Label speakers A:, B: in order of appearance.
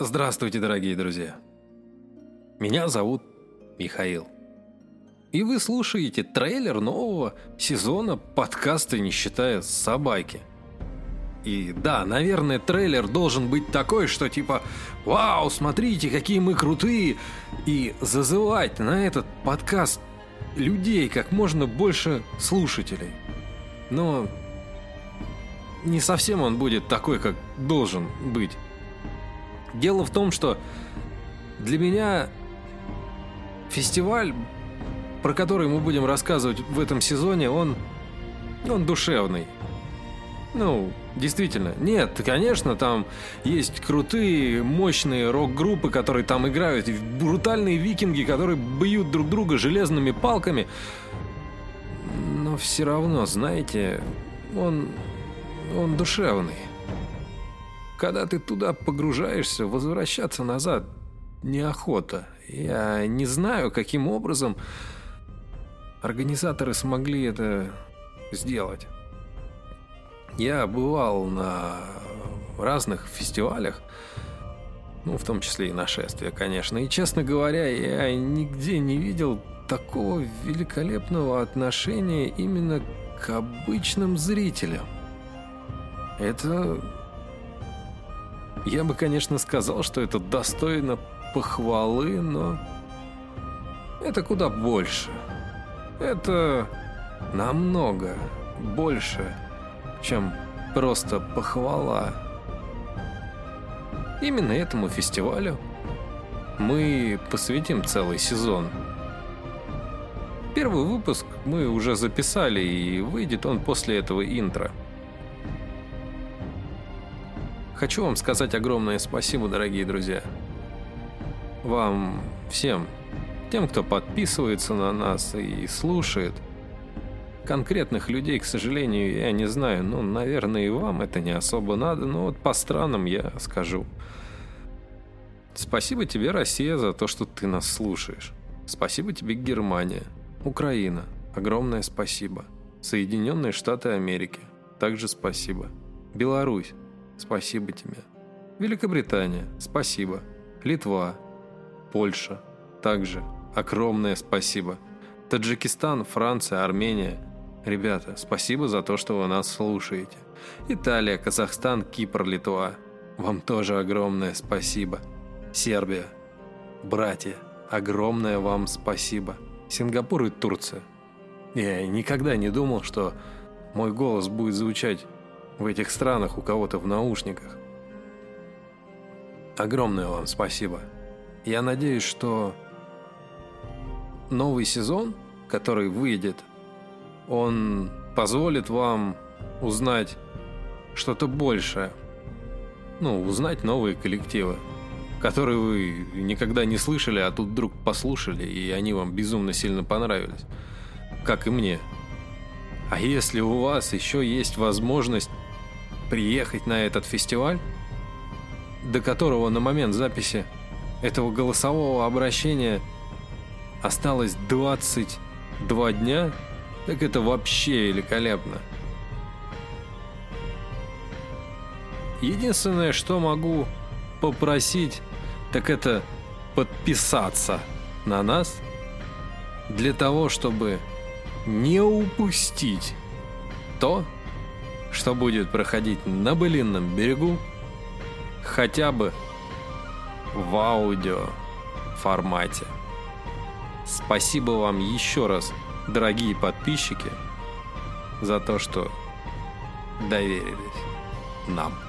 A: Здравствуйте, дорогие друзья. Меня зовут Михаил. И вы слушаете трейлер нового сезона подкаста «Не считая собаки». И да, наверное, трейлер должен быть такой, что типа «Вау, смотрите, какие мы крутые!» И зазывать на этот подкаст людей как можно больше слушателей. Но не совсем он будет такой, как должен быть. Дело в том, что для меня фестиваль, про который мы будем рассказывать в этом сезоне, он, он душевный. Ну, действительно. Нет, конечно, там есть крутые, мощные рок-группы, которые там играют, и брутальные викинги, которые бьют друг друга железными палками. Но все равно, знаете, он, он душевный. Когда ты туда погружаешься, возвращаться назад неохота. Я не знаю, каким образом организаторы смогли это сделать. Я бывал на разных фестивалях, ну, в том числе и нашествия, конечно. И, честно говоря, я нигде не видел такого великолепного отношения именно к обычным зрителям. Это я бы, конечно, сказал, что это достойно похвалы, но это куда больше. Это намного больше, чем просто похвала. Именно этому фестивалю мы посвятим целый сезон. Первый выпуск мы уже записали, и выйдет он после этого интро. Хочу вам сказать огромное спасибо, дорогие друзья. Вам всем, тем, кто подписывается на нас и слушает. Конкретных людей, к сожалению, я не знаю, но, наверное, и вам это не особо надо, но вот по странам я скажу. Спасибо тебе, Россия, за то, что ты нас слушаешь. Спасибо тебе, Германия, Украина. Огромное спасибо. Соединенные Штаты Америки. Также спасибо. Беларусь. Спасибо тебе. Великобритания. Спасибо. Литва. Польша. Также огромное спасибо. Таджикистан, Франция, Армения. Ребята, спасибо за то, что вы нас слушаете. Италия, Казахстан, Кипр, Литва. Вам тоже огромное спасибо. Сербия. Братья, огромное вам спасибо. Сингапур и Турция. Я никогда не думал, что мой голос будет звучать в этих странах у кого-то в наушниках. Огромное вам спасибо. Я надеюсь, что новый сезон, который выйдет, он позволит вам узнать что-то большее. Ну, узнать новые коллективы, которые вы никогда не слышали, а тут вдруг послушали, и они вам безумно сильно понравились. Как и мне. А если у вас еще есть возможность приехать на этот фестиваль, до которого на момент записи этого голосового обращения осталось 22 дня, так это вообще великолепно. Единственное, что могу попросить, так это подписаться на нас для того, чтобы не упустить то, что будет проходить на былинном берегу, хотя бы в аудио формате. Спасибо вам еще раз, дорогие подписчики, за то, что доверились нам.